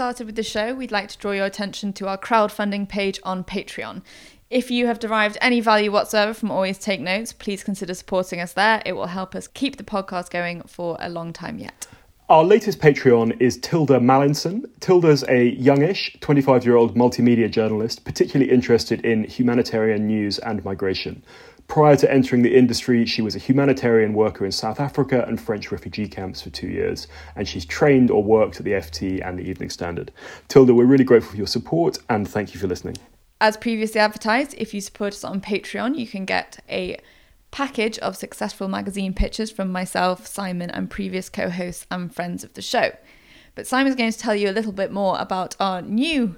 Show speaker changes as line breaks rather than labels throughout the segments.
started with the show, we'd like to draw your attention to our crowdfunding page on Patreon. If you have derived any value whatsoever from Always Take Notes, please consider supporting us there. It will help us keep the podcast going for a long time yet.
Our latest Patreon is Tilda Mallinson. Tilda's a youngish, 25 year old multimedia journalist, particularly interested in humanitarian news and migration. Prior to entering the industry, she was a humanitarian worker in South Africa and French refugee camps for two years, and she's trained or worked at the FT and the Evening Standard. Tilda, we're really grateful for your support and thank you for listening.
As previously advertised, if you support us on Patreon, you can get a package of successful magazine pictures from myself, Simon, and previous co hosts and friends of the show. But Simon's going to tell you a little bit more about our new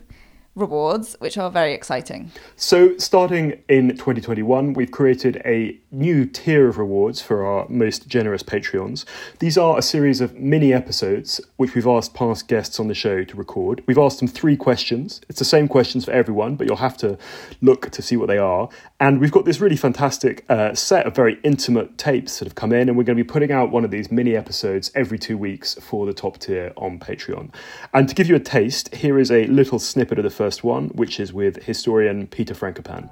rewards, which are very exciting.
So, starting in 2021, we've created a new tier of rewards for our most generous Patreons. These are a series of mini episodes which we've asked past guests on the show to record. We've asked them three questions. It's the same questions for everyone, but you'll have to look to see what they are. And we've got this really fantastic uh, set of very intimate tapes that have come in, and we're going to be putting out one of these mini episodes every two weeks for the top tier on Patreon. And to give you a taste, here is a little snippet of the first one, which is with historian Peter Frankopan.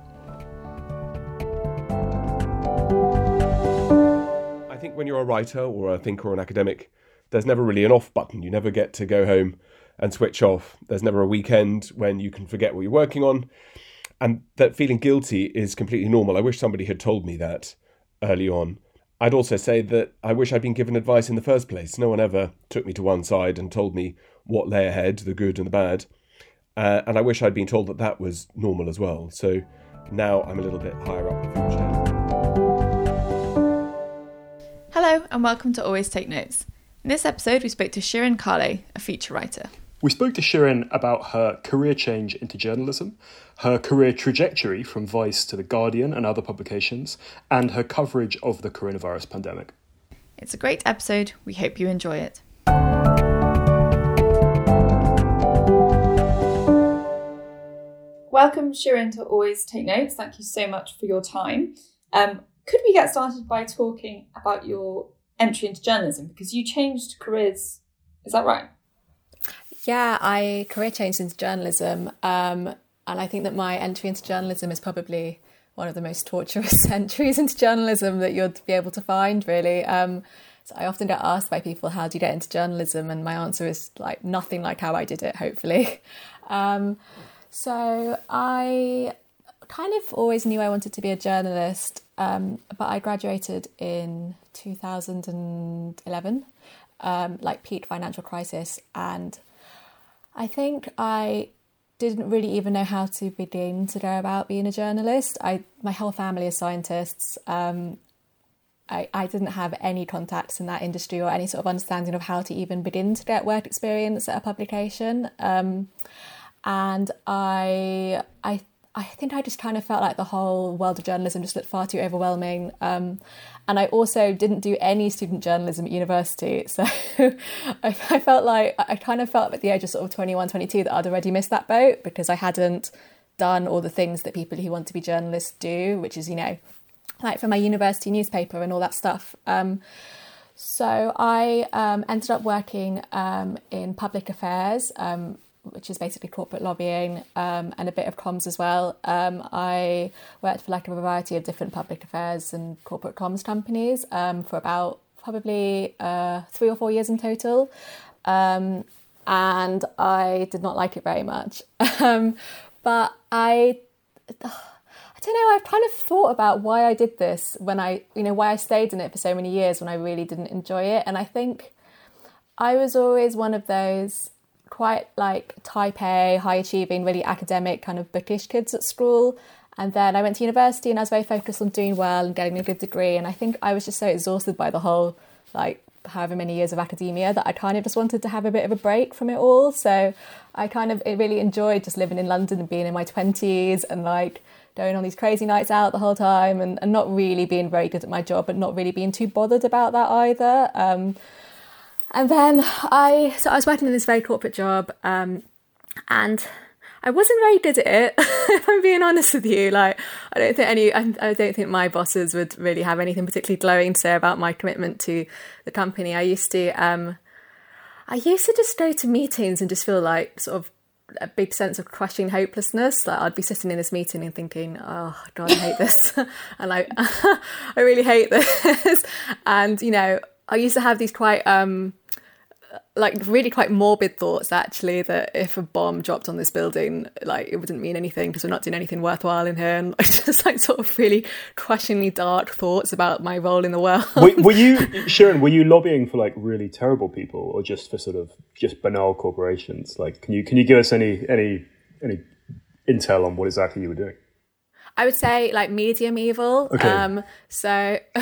I think when you're a writer or a thinker or an academic, there's never really an off button. You never get to go home and switch off. There's never a weekend when you can forget what you're working on. And that feeling guilty is completely normal. I wish somebody had told me that early on. I'd also say that I wish I'd been given advice in the first place. No one ever took me to one side and told me what lay ahead, the good and the bad. Uh, and I wish I'd been told that that was normal as well. So now I'm a little bit higher up the food chain.
Hello, and welcome to Always Take Notes. In this episode, we spoke to Shirin Kale, a feature writer.
We spoke to Shirin about her career change into journalism, her career trajectory from Vice to The Guardian and other publications, and her coverage of the coronavirus pandemic.
It's a great episode. We hope you enjoy it. Welcome, Shirin, to Always Take Notes. Thank you so much for your time. Um, could we get started by talking about your entry into journalism? Because you changed careers, is that right?
Yeah, I career changed into journalism, um, and I think that my entry into journalism is probably one of the most torturous entries into journalism that you'd be able to find. Really, um, so I often get asked by people, "How do you get into journalism?" and my answer is like nothing like how I did it. Hopefully, um, so I kind of always knew I wanted to be a journalist, um, but I graduated in 2011, um, like peak financial crisis, and I think I didn't really even know how to begin to go about being a journalist. I my whole family is scientists. Um, I, I didn't have any contacts in that industry or any sort of understanding of how to even begin to get work experience at a publication. Um, and I I I think I just kind of felt like the whole world of journalism just looked far too overwhelming. Um, and I also didn't do any student journalism at university. So I, I, felt like I kind of felt at the age of sort of 21, 22 that I'd already missed that boat because I hadn't done all the things that people who want to be journalists do, which is, you know, like for my university newspaper and all that stuff. Um, so I um, ended up working um, in public affairs um, which is basically corporate lobbying um, and a bit of comms as well. Um, I worked for like a variety of different public affairs and corporate comms companies um, for about probably uh, three or four years in total. Um, and I did not like it very much. Um, but I. I don't know, I've kind of thought about why I did this when I, you know, why I stayed in it for so many years when I really didn't enjoy it. And I think I was always one of those quite like type A, high achieving, really academic, kind of bookish kids at school. And then I went to university and I was very focused on doing well and getting a good degree. And I think I was just so exhausted by the whole, like, however many years of academia that I kind of just wanted to have a bit of a break from it all. So I kind of really enjoyed just living in London and being in my 20s and like going on these crazy nights out the whole time and, and not really being very good at my job, but not really being too bothered about that either. Um, and then I, so I was working in this very corporate job, um, and I wasn't very good at it. if I'm being honest with you, like I don't think any, I, I, don't think my bosses would really have anything particularly glowing to say about my commitment to the company. I used to, um, I used to just go to meetings and just feel like sort of a big sense of crushing hopelessness. Like I'd be sitting in this meeting and thinking, "Oh God, I hate this," and I, I really hate this. and you know, I used to have these quite um, like really quite morbid thoughts actually that if a bomb dropped on this building like it wouldn't mean anything because we're not doing anything worthwhile in here and just like sort of really crushingly dark thoughts about my role in the world
were, were you sharon were you lobbying for like really terrible people or just for sort of just banal corporations like can you can you give us any any any intel on what exactly you were doing
I would say like medium evil. Okay. Um, so,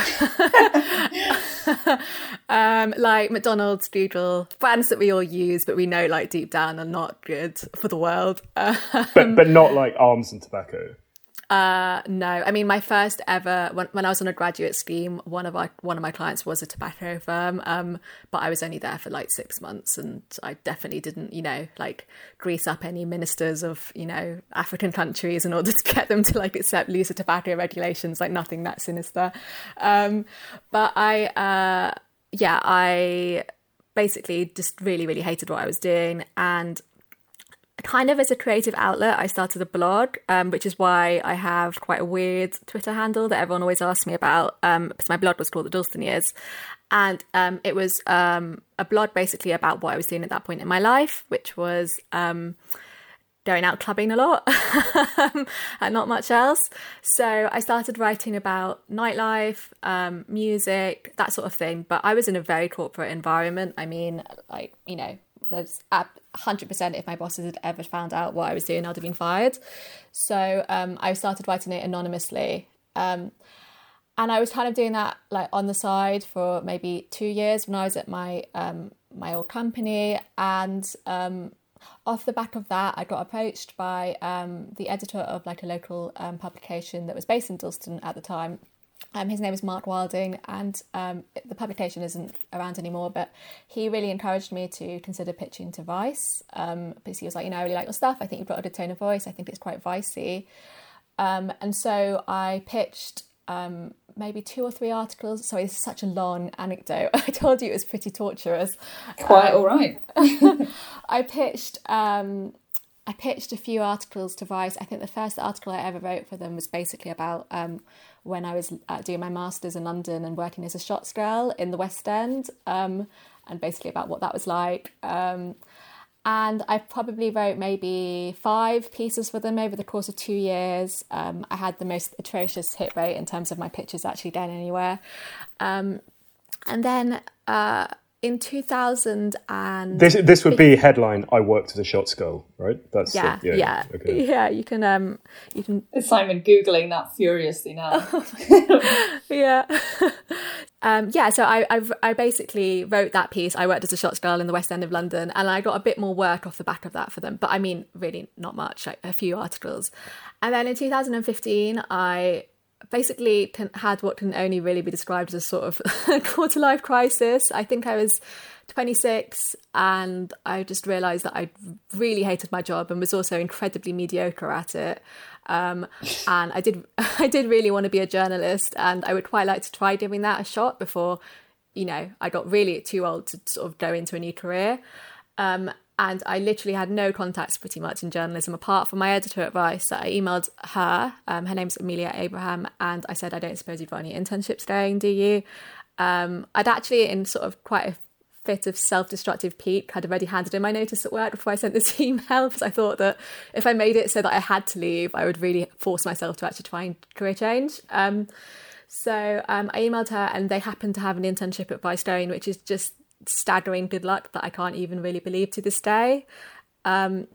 um, like McDonald's, Google, brands that we all use, but we know like deep down are not good for the world.
But but not like arms and tobacco.
Uh, no, I mean my first ever when, when I was on a graduate scheme, one of my one of my clients was a tobacco firm, um, but I was only there for like six months, and I definitely didn't, you know, like grease up any ministers of you know African countries in order to get them to like accept looser tobacco regulations, like nothing that sinister. Um, but I, uh, yeah, I basically just really really hated what I was doing, and kind of as a creative outlet, I started a blog, um, which is why I have quite a weird Twitter handle that everyone always asks me about. Um, because my blog was called The Dalston Years, and um, it was um, a blog basically about what I was doing at that point in my life, which was um, going out clubbing a lot and not much else. So I started writing about nightlife, um, music, that sort of thing. But I was in a very corporate environment. I mean, like you know there's hundred percent if my bosses had ever found out what I was doing, I'd have been fired. So um, I started writing it anonymously. Um, and I was kind of doing that like on the side for maybe two years when I was at my um, my old company, and um, off the back of that, I got approached by um, the editor of like a local um, publication that was based in Dalston at the time, um, his name is Mark Wilding, and um, the publication isn't around anymore. But he really encouraged me to consider pitching to Vice um, because he was like, you know, I really like your stuff. I think you've got a good tone of voice. I think it's quite vicey. Um, and so I pitched um, maybe two or three articles. Sorry, this is such a long anecdote. I told you it was pretty torturous.
Quite all right.
I pitched. I pitched a few articles to Vice. I think the first article I ever wrote for them was basically about um, when I was uh, doing my masters in London and working as a shots girl in the West End, um, and basically about what that was like. Um, and I probably wrote maybe five pieces for them over the course of two years. Um, I had the most atrocious hit rate in terms of my pitches actually going anywhere. Um, and then uh, in 2000 and
this this would be headline i worked as a shots girl right?
That's yeah yeah yeah, okay. yeah you can um you can
simon googling that furiously now.
Yeah. Um yeah so I, I i basically wrote that piece i worked as a shots girl in the west end of london and i got a bit more work off the back of that for them but i mean really not much like a few articles. And then in 2015 i basically had what can only really be described as a sort of quarter life crisis. I think I was 26 and I just realised that I really hated my job and was also incredibly mediocre at it. Um, and I did I did really want to be a journalist and I would quite like to try giving that a shot before, you know, I got really too old to sort of go into a new career. Um, and I literally had no contacts pretty much in journalism apart from my editor at Vice. I emailed her. Um, her name's Amelia Abraham, and I said, "I don't suppose you've got any internships going, do you?" Um, I'd actually, in sort of quite a fit of self-destructive peak, had already handed in my notice at work before I sent this email because I thought that if I made it so that I had to leave, I would really force myself to actually try and career change. Um, so um, I emailed her, and they happened to have an internship at Vice going, which is just staggering good luck that I can't even really believe to this day. Um,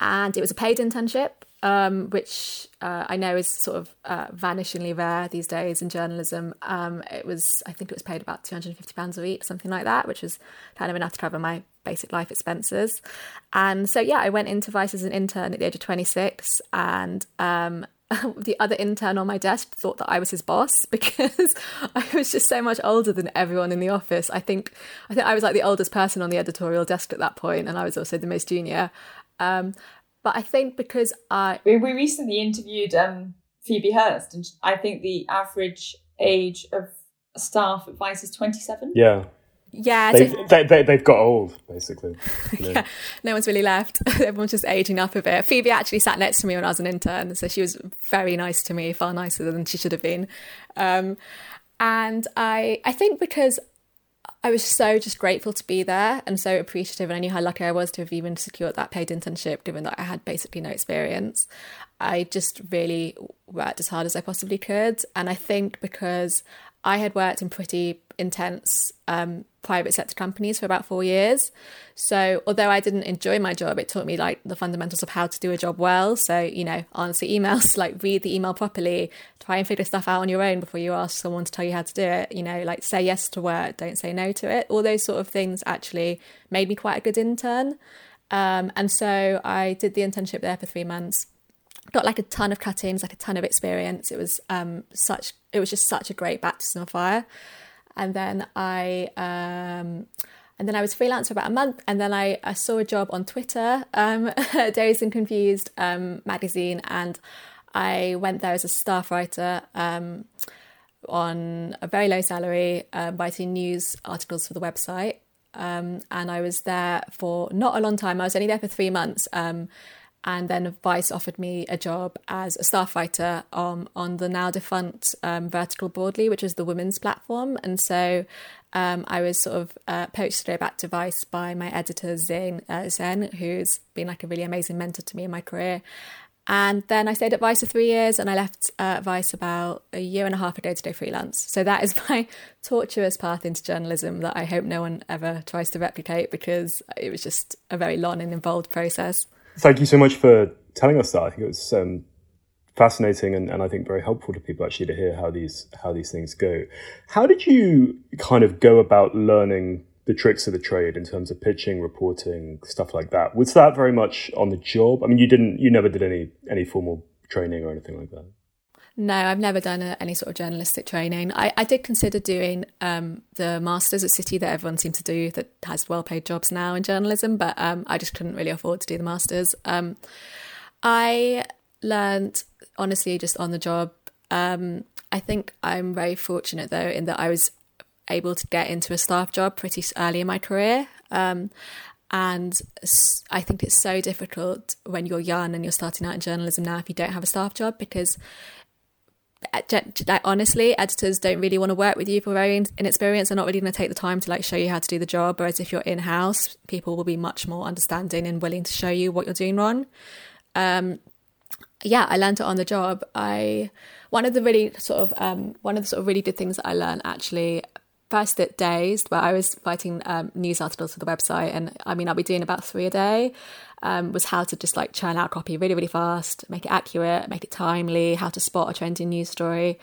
and it was a paid internship, um, which uh, I know is sort of uh, vanishingly rare these days in journalism. Um, it was, I think it was paid about £250 a week, something like that, which was kind of enough to cover my basic life expenses. And so, yeah, I went into Vice as an intern at the age of 26 and um, the other intern on my desk thought that I was his boss because I was just so much older than everyone in the office. I think I think I was like the oldest person on the editorial desk at that point, and I was also the most junior. Um, but I think because I
we, we recently interviewed um, Phoebe Hurst, and I think the average age of staff at Vice is twenty seven.
Yeah.
Yeah,
they've, they, they, they've got old, basically.
You know? yeah, no one's really left. Everyone's just aging up a bit. Phoebe actually sat next to me when I was an intern, so she was very nice to me, far nicer than she should have been. Um, and I, I think because I was so just grateful to be there and so appreciative, and I knew how lucky I was to have even secured that paid internship, given that I had basically no experience. I just really worked as hard as I possibly could, and I think because I had worked in pretty intense um, private sector companies for about four years. So although I didn't enjoy my job, it taught me like the fundamentals of how to do a job well. So you know, answer emails, like read the email properly, try and figure stuff out on your own before you ask someone to tell you how to do it. You know, like say yes to work, don't say no to it. All those sort of things actually made me quite a good intern. Um, and so I did the internship there for three months got like a ton of cuttings, like a ton of experience. It was um, such, it was just such a great baptism of fire. And then I, um, and then I was freelance for about a month, and then I, I saw a job on Twitter, um, Dazed and Confused um, magazine, and I went there as a staff writer um, on a very low salary, uh, writing news articles for the website. Um, and I was there for not a long time. I was only there for three months. Um, and then Vice offered me a job as a staff writer um, on the now defunct um, Vertical Broadly, which is the women's platform. And so um, I was sort of uh, poached to back to Vice by my editor, Zane uh, Zen, who's been like a really amazing mentor to me in my career. And then I stayed at Vice for three years and I left uh, Vice about a year and a half ago to go freelance. So that is my tortuous path into journalism that I hope no one ever tries to replicate because it was just a very long and involved process.
Thank you so much for telling us that. I think it was um, fascinating and, and I think very helpful to people actually to hear how these how these things go. How did you kind of go about learning the tricks of the trade in terms of pitching, reporting, stuff like that? Was that very much on the job? I mean, you didn't, you never did any any formal training or anything like that.
No, I've never done a, any sort of journalistic training. I, I did consider doing um, the masters at City that everyone seems to do that has well paid jobs now in journalism, but um, I just couldn't really afford to do the masters. Um, I learned honestly just on the job. Um, I think I'm very fortunate though in that I was able to get into a staff job pretty early in my career. Um, and I think it's so difficult when you're young and you're starting out in journalism now if you don't have a staff job because like honestly editors don't really want to work with you for very inexperienced they're not really going to take the time to like show you how to do the job whereas if you're in-house people will be much more understanding and willing to show you what you're doing wrong um, yeah i learned it on the job i one of the really sort of um, one of the sort of really good things that i learned actually first at Dazed, where I was writing um, news articles for the website, and I mean, I'll be doing about three a day. Um, was how to just like churn out copy really, really fast, make it accurate, make it timely, how to spot a trending news story.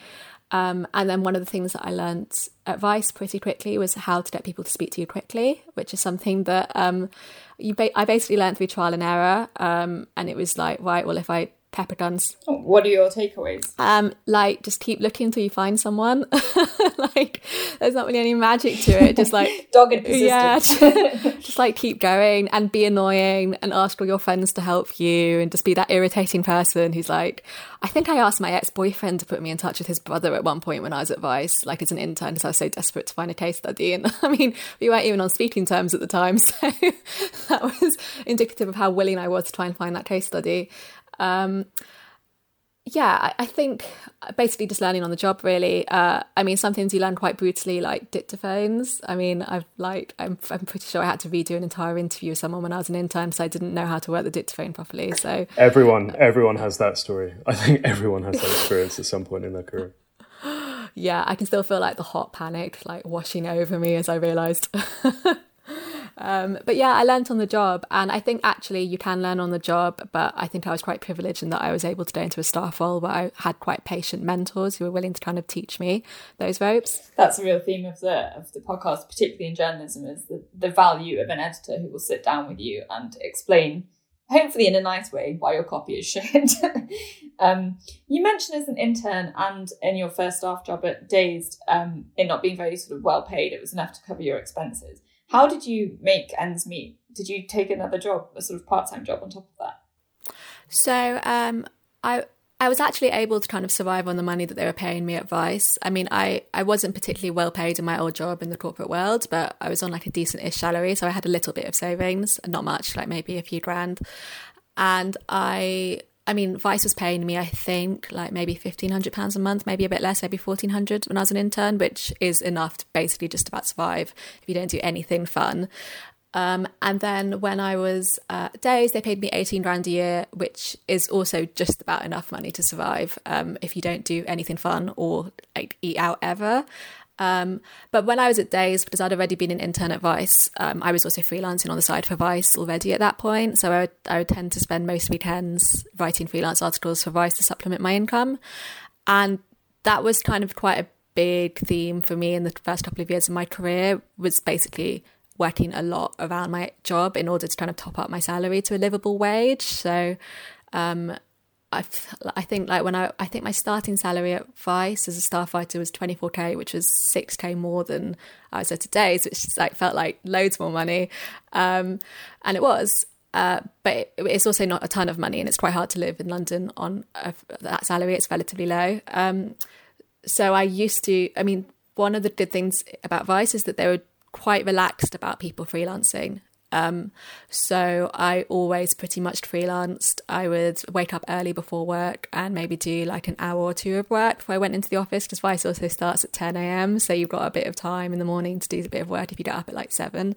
Um, and then one of the things that I learned at Vice pretty quickly was how to get people to speak to you quickly, which is something that um, you ba- I basically learned through trial and error. Um, and it was like, right, well, if I pepper guns.
What are your takeaways?
Um, like just keep looking until you find someone. like there's not really any magic to it. Just like
dogged persistence.
Yeah, just like keep going and be annoying and ask all your friends to help you and just be that irritating person who's like, I think I asked my ex boyfriend to put me in touch with his brother at one point when I was at Vice, like as an intern, because I was so desperate to find a case study. And I mean, we weren't even on speaking terms at the time, so that was indicative of how willing I was to try and find that case study. Um, yeah, I, think basically just learning on the job. Really, uh, I mean, some things you learn quite brutally, like dictaphones. I mean, I've like I'm I'm pretty sure I had to redo an entire interview with someone when I was an intern, so I didn't know how to work the dictaphone properly. So
everyone, everyone has that story. I think everyone has that experience at some point in their career.
Yeah, I can still feel like the hot panic like washing over me as I realised. Um, but yeah, I learned on the job, and I think actually you can learn on the job. But I think I was quite privileged in that I was able to go into a staff role where I had quite patient mentors who were willing to kind of teach me those ropes.
That's a real theme of the of the podcast, particularly in journalism, is the the value of an editor who will sit down with you and explain hopefully in a nice way why your copy is shit. um, you mentioned as an intern and in your first staff job at Dazed, um, it not being very sort of well paid, it was enough to cover your expenses. How did you make ends meet? Did you take another job, a sort of part time job on top of that?
So um, I I was actually able to kind of survive on the money that they were paying me at Vice. I mean, I, I wasn't particularly well paid in my old job in the corporate world, but I was on like a decent ish salary. So I had a little bit of savings, not much, like maybe a few grand. And I, I mean, Vice was paying me, I think, like maybe £1,500 a month, maybe a bit less, maybe 1400 when I was an intern, which is enough to basically just about survive if you don't do anything fun. Um, and then when I was uh, Dazed, they paid me 18 grand a year, which is also just about enough money to survive um, if you don't do anything fun or like eat out ever. Um, but when I was at Dazed, because I'd already been an intern at Vice, um, I was also freelancing on the side for Vice already at that point. So I would, I would tend to spend most weekends writing freelance articles for Vice to supplement my income. And that was kind of quite a big theme for me in the first couple of years of my career was basically working a lot around my job in order to kind of top up my salary to a livable wage. So um, I I think like when I I think my starting salary at Vice as a staff writer was 24k, which was 6k more than I was at today's, which just like felt like loads more money, um, and it was. Uh, but it, it's also not a ton of money, and it's quite hard to live in London on a, that salary. It's relatively low. Um, so I used to. I mean, one of the good things about Vice is that they were quite relaxed about people freelancing. Um, so I always pretty much freelanced. I would wake up early before work and maybe do like an hour or two of work before I went into the office because Vice also starts at 10 a.m. So you've got a bit of time in the morning to do a bit of work if you get up at like seven.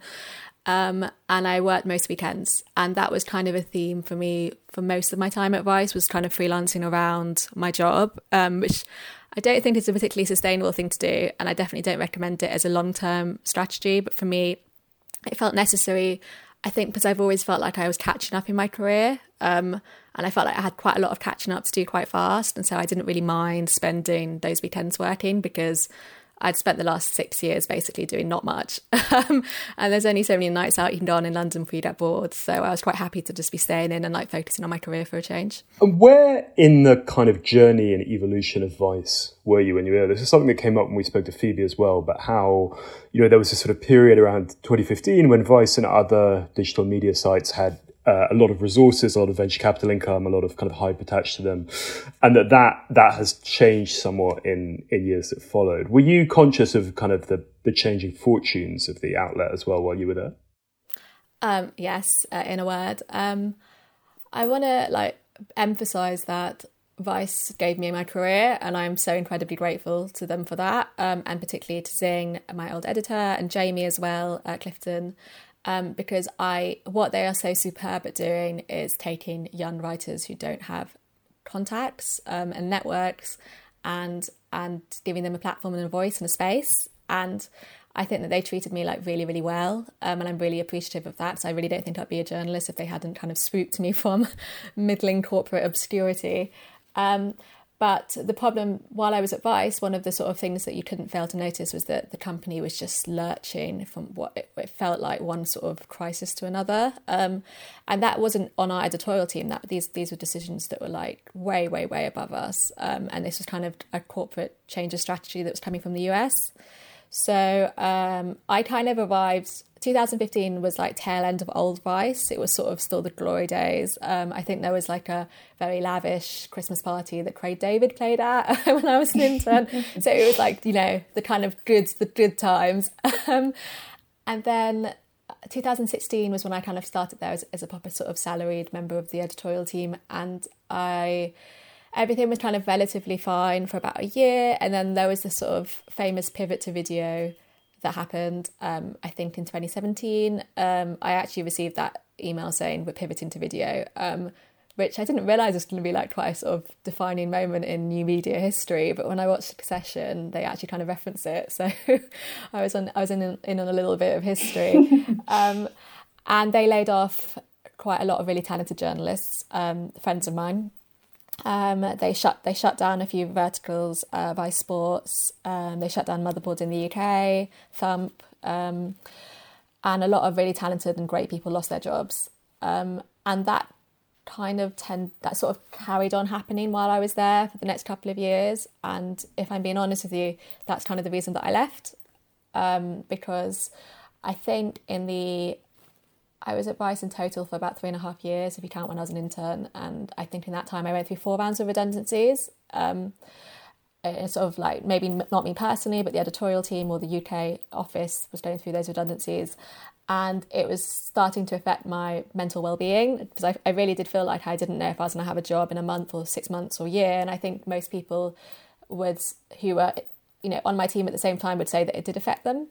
Um, and I worked most weekends, and that was kind of a theme for me for most of my time at Vice was kind of freelancing around my job, um, which I don't think is a particularly sustainable thing to do, and I definitely don't recommend it as a long term strategy. But for me, it felt necessary. I think because I've always felt like I was catching up in my career, um, and I felt like I had quite a lot of catching up to do quite fast, and so I didn't really mind spending those weekends working because I'd spent the last six years basically doing not much. Um, and there's only so many nights out you can go on in London before you get bored. So I was quite happy to just be staying in and like focusing on my career for a change.
And where in the kind of journey and evolution of Vice were you when you were? This is something that came up when we spoke to Phoebe as well, but how, you know, there was a sort of period around 2015 when Vice and other digital media sites had uh, a lot of resources, a lot of venture capital income, a lot of kind of hype attached to them, and that that, that has changed somewhat in in years that followed. Were you conscious of kind of the the changing fortunes of the outlet as well while you were there?
Um, yes, uh, in a word, um, I want to like emphasize that Vice gave me my career, and I'm so incredibly grateful to them for that, um, and particularly to Zing, my old editor, and Jamie as well, uh, Clifton um, because I what they are so superb at doing is taking young writers who don't have contacts um, and networks and and giving them a platform and a voice and a space. And I think that they treated me like really really well um, and I'm really appreciative of that. So I really don't think I'd be a journalist if they hadn't kind of swooped me from middling corporate obscurity. Um, but the problem while I was at Vice, one of the sort of things that you couldn't fail to notice was that the company was just lurching from what it, it felt like one sort of crisis to another. Um, and that wasn't on our editorial team. That these these were decisions that were like way, way, way above us. Um, and this was kind of a corporate change of strategy that was coming from the US. So um, I kind of arrived 2015 was like tail end of old Vice. It was sort of still the glory days. Um, I think there was like a very lavish Christmas party that Craig David played at when I was an intern. so it was like you know the kind of good the good times. Um, and then 2016 was when I kind of started there as, as a proper sort of salaried member of the editorial team, and I everything was kind of relatively fine for about a year, and then there was this sort of famous pivot to video that happened, um, I think in 2017. Um, I actually received that email saying we're pivoting to video, um, which I didn't realise was going to be like quite a sort of defining moment in new media history. But when I watched Succession, they actually kind of reference it, so I was on I was in in on a little bit of history, um, and they laid off quite a lot of really talented journalists, um, friends of mine. Um, they shut they shut down a few verticals uh, Vice Sports. Um, they shut down Motherboard in the UK, Thump, um, and a lot of really talented and great people lost their jobs. Um, and that kind of tend that sort of carried on happening while I was there for the next couple of years. And if I'm being honest with you, that's kind of the reason that I left um, because I think in the I was at Vice in total for about three and a half years, if you count when I was an intern. And I think in that time I went through four rounds of redundancies. Um, it's sort of like maybe not me personally, but the editorial team or the UK office was going through those redundancies. And it was starting to affect my mental well being because I, I really did feel like I didn't know if I was going to have a job in a month or six months or year. And I think most people would, who were you know on my team at the same time, would say that it did affect them.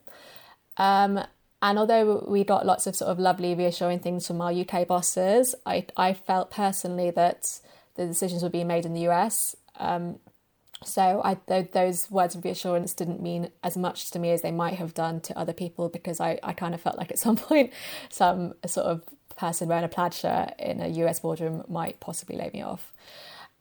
Um, and although we got lots of sort of lovely, reassuring things from our UK bosses, I, I felt personally that the decisions were being made in the US. Um, so I, th- those words of reassurance didn't mean as much to me as they might have done to other people because I, I kind of felt like at some point some sort of person wearing a plaid shirt in a US boardroom might possibly lay me off.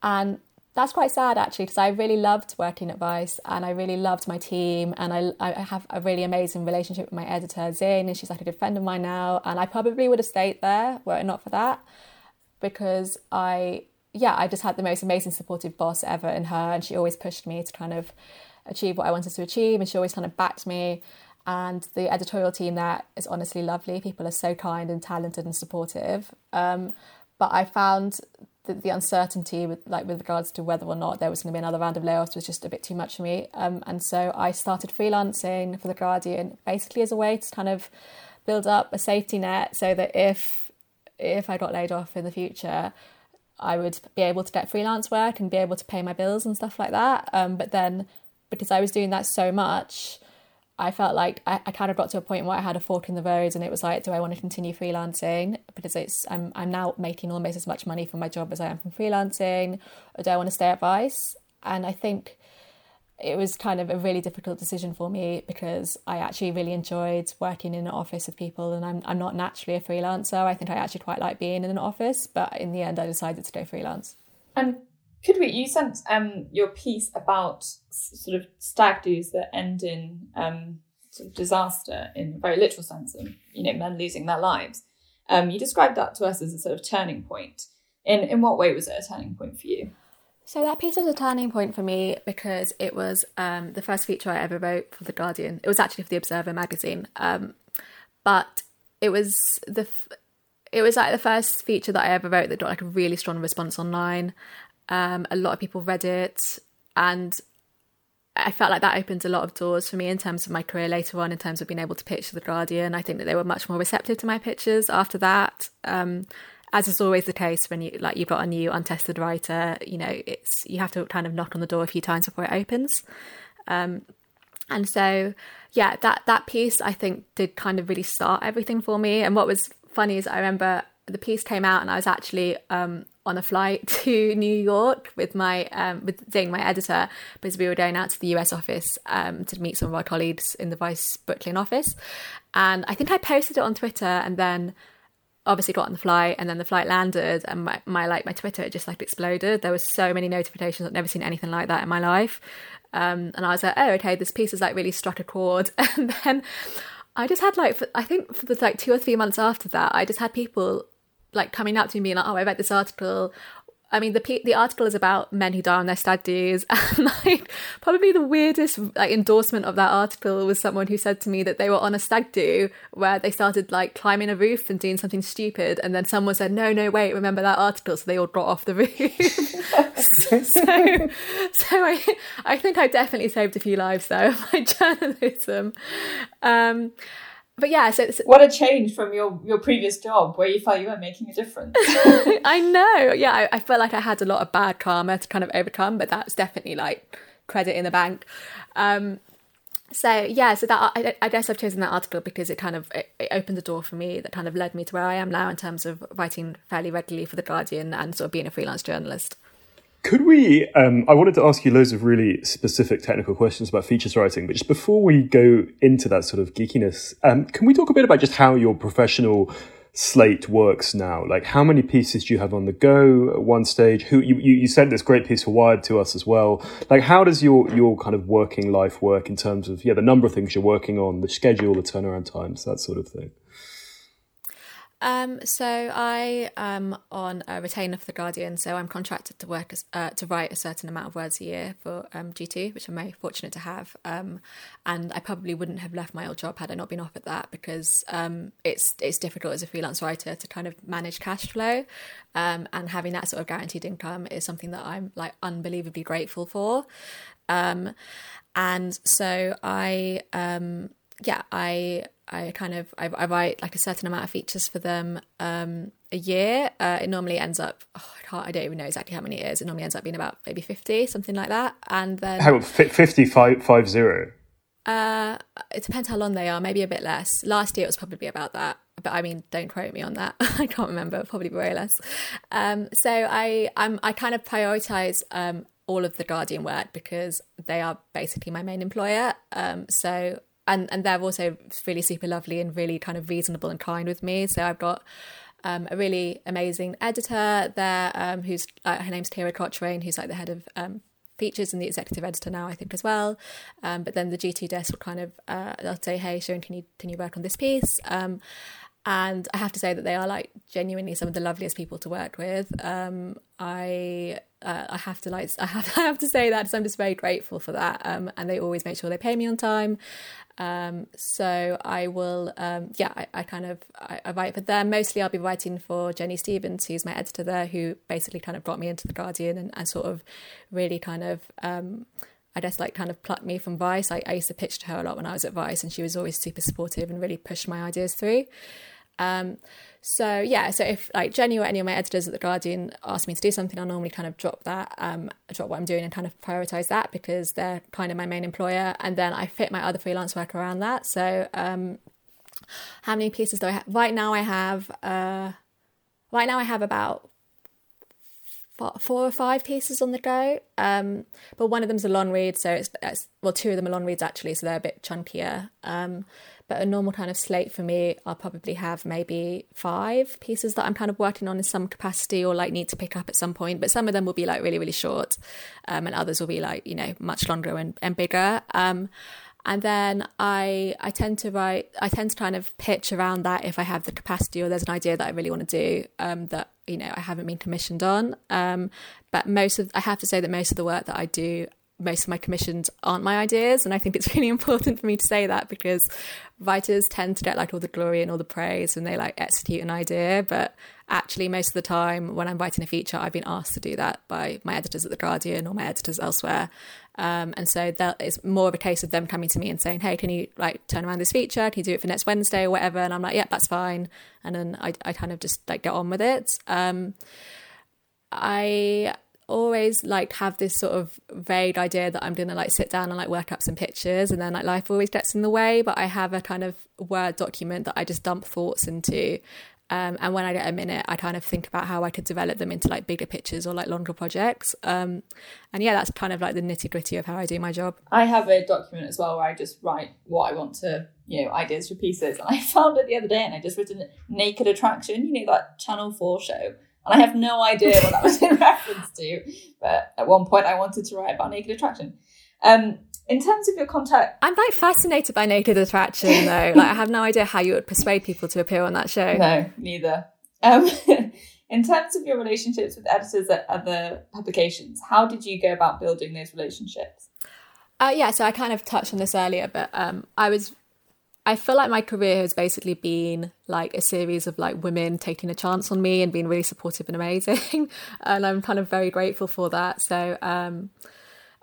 And that's quite sad actually because I really loved working at Vice and I really loved my team and I, I have a really amazing relationship with my editor Zing and she's like a good friend of mine now and I probably would have stayed there were it not for that because I yeah I just had the most amazing supportive boss ever in her and she always pushed me to kind of achieve what I wanted to achieve and she always kind of backed me and the editorial team there is honestly lovely. People are so kind and talented and supportive. Um, but I found the, the, uncertainty with like with regards to whether or not there was going to be another round of layoffs was just a bit too much for me. Um, and so I started freelancing for the Guardian basically as a way to kind of build up a safety net so that if if I got laid off in the future, I would be able to get freelance work and be able to pay my bills and stuff like that. Um, but then because I was doing that so much, I felt like I, I kind of got to a point where I had a fork in the road, and it was like, do I want to continue freelancing because it's I'm I'm now making almost as much money from my job as I am from freelancing, or do I want to stay at Vice? And I think it was kind of a really difficult decision for me because I actually really enjoyed working in an office with people, and I'm I'm not naturally a freelancer. I think I actually quite like being in an office, but in the end, I decided to go freelance.
And could we? You sent um, your piece about sort of stag do's that end in um, sort of disaster in a very literal sense of you know men losing their lives. Um, you described that to us as a sort of turning point. In in what way was it a turning point for you?
So that piece was a turning point for me because it was um, the first feature I ever wrote for the Guardian. It was actually for the Observer magazine, um, but it was the it was like the first feature that I ever wrote that got like a really strong response online. Um, a lot of people read it, and I felt like that opened a lot of doors for me in terms of my career later on, in terms of being able to pitch to the Guardian. I think that they were much more receptive to my pitches after that. Um, as is always the case when you like you've got a new untested writer, you know, it's you have to kind of knock on the door a few times before it opens. Um, and so, yeah, that that piece I think did kind of really start everything for me. And what was funny is I remember the piece came out and I was actually um, on a flight to New York with my um, with Zing, my editor, because we were going out to the US office um, to meet some of our colleagues in the Vice Brooklyn office. And I think I posted it on Twitter and then obviously got on the flight and then the flight landed and my, my like my Twitter just like exploded. There was so many notifications. I've never seen anything like that in my life. Um, and I was like, oh, okay, this piece has like really struck a chord. And then I just had like, for, I think for the like two or three months after that, I just had people like coming up to me and like, oh, I read this article. I mean, the the article is about men who die on their stag do's, and like probably the weirdest like endorsement of that article was someone who said to me that they were on a stag do where they started like climbing a roof and doing something stupid, and then someone said, "No, no, wait, remember that article?" So they all got off the roof. so, so I I think I definitely saved a few lives though by journalism. Um, but yeah, so, so,
what a change from your your previous job where you felt you were making a difference.
I know. Yeah, I, I felt like I had a lot of bad karma to kind of overcome, but that's definitely like credit in the bank. Um, so yeah, so that I, I, guess I've chosen that article because it kind of it, it, opened the door for me that kind of led me to where I am now in terms of writing fairly regularly for the Guardian and sort of being a freelance journalist.
Could we? Um, I wanted to ask you loads of really specific technical questions about features writing, but just before we go into that sort of geekiness, um, can we talk a bit about just how your professional slate works now? Like, how many pieces do you have on the go at one stage? Who you, you, you sent this great piece for Wired to us as well. Like, how does your your kind of working life work in terms of yeah the number of things you're working on, the schedule, the turnaround times, that sort of thing?
Um, so I am on a retainer for the Guardian, so I'm contracted to work as, uh, to write a certain amount of words a year for um, G2, which I'm very fortunate to have. Um, and I probably wouldn't have left my old job had I not been offered that because um, it's it's difficult as a freelance writer to kind of manage cash flow, um, and having that sort of guaranteed income is something that I'm like unbelievably grateful for. Um, and so I yeah I I kind of I, I, write like a certain amount of features for them um, a year. Uh, it normally ends up oh, I can't I don't even know exactly how many it is. It normally ends up being about maybe fifty something like that. And then
how fifty five five zero.
Uh, it depends how long they are. Maybe a bit less. Last year it was probably about that, but I mean, don't quote me on that. I can't remember. Probably way less. Um, so I I'm I kind of prioritize um, all of the Guardian work because they are basically my main employer. Um, so and and they're also really super lovely and really kind of reasonable and kind with me. So I've got um, a really amazing editor there, um, who's uh, her name's Kira Cochrane, who's like the head of um, features and the executive editor now, I think as well. Um, but then the G2 desk will kind of uh, they'll say, "Hey, Sharon, can you can you work on this piece?" And I have to say that they are like genuinely some of the loveliest people to work with. Um, I uh, I have to like I have I have to say that so I'm just very grateful for that. Um, and they always make sure they pay me on time. Um, so I will, um, yeah, I, I, kind of I, I, write for them. Mostly, I'll be writing for Jenny Stevens, who's my editor there, who basically kind of brought me into the Guardian and, and sort of really kind of. Um, I guess like kind of plucked me from Vice. I, I used to pitch to her a lot when I was at Vice, and she was always super supportive and really pushed my ideas through. Um, so yeah, so if like Jenny or any of my editors at the Guardian ask me to do something, I'll normally kind of drop that, um, drop what I'm doing and kind of prioritize that because they're kind of my main employer, and then I fit my other freelance work around that. So um, how many pieces do I have? Right now, I have uh, right now I have about four or five pieces on the go. Um, but one of them's a long read, so it's, it's, well, two of them are long reads actually, so they're a bit chunkier. Um, but a normal kind of slate for me, I'll probably have maybe five pieces that I'm kind of working on in some capacity or like need to pick up at some point. But some of them will be like really, really short, um, and others will be like you know much longer and, and bigger. Um, and then I I tend to write I tend to kind of pitch around that if I have the capacity or there's an idea that I really want to do um, that you know I haven't been commissioned on. Um, but most of I have to say that most of the work that I do most of my commissions aren't my ideas and i think it's really important for me to say that because writers tend to get like all the glory and all the praise when they like execute an idea but actually most of the time when i'm writing a feature i've been asked to do that by my editors at the guardian or my editors elsewhere. Um, and so that is more of a case of them coming to me and saying hey can you like turn around this feature? Can you do it for next wednesday or whatever? And i'm like yeah that's fine. And then i, I kind of just like get on with it. Um, i always like have this sort of vague idea that I'm gonna like sit down and like work up some pictures and then like life always gets in the way but I have a kind of word document that I just dump thoughts into um, and when I get a minute I kind of think about how I could develop them into like bigger pictures or like longer projects um, and yeah that's kind of like the nitty gritty of how I do my job.
I have a document as well where I just write what I want to you know ideas for pieces and I found it the other day and I just written naked attraction you know that channel 4 show and I have no idea what that was in reference to. But at one point, I wanted to write about naked attraction. Um, in terms of your contact,
I'm like fascinated by naked attraction, though. like, I have no idea how you would persuade people to appear on that show.
No, neither. Um, in terms of your relationships with editors at other publications, how did you go about building those relationships?
Uh, yeah, so I kind of touched on this earlier, but um, I was I feel like my career has basically been like a series of like women taking a chance on me and being really supportive and amazing. and I'm kind of very grateful for that. So, um,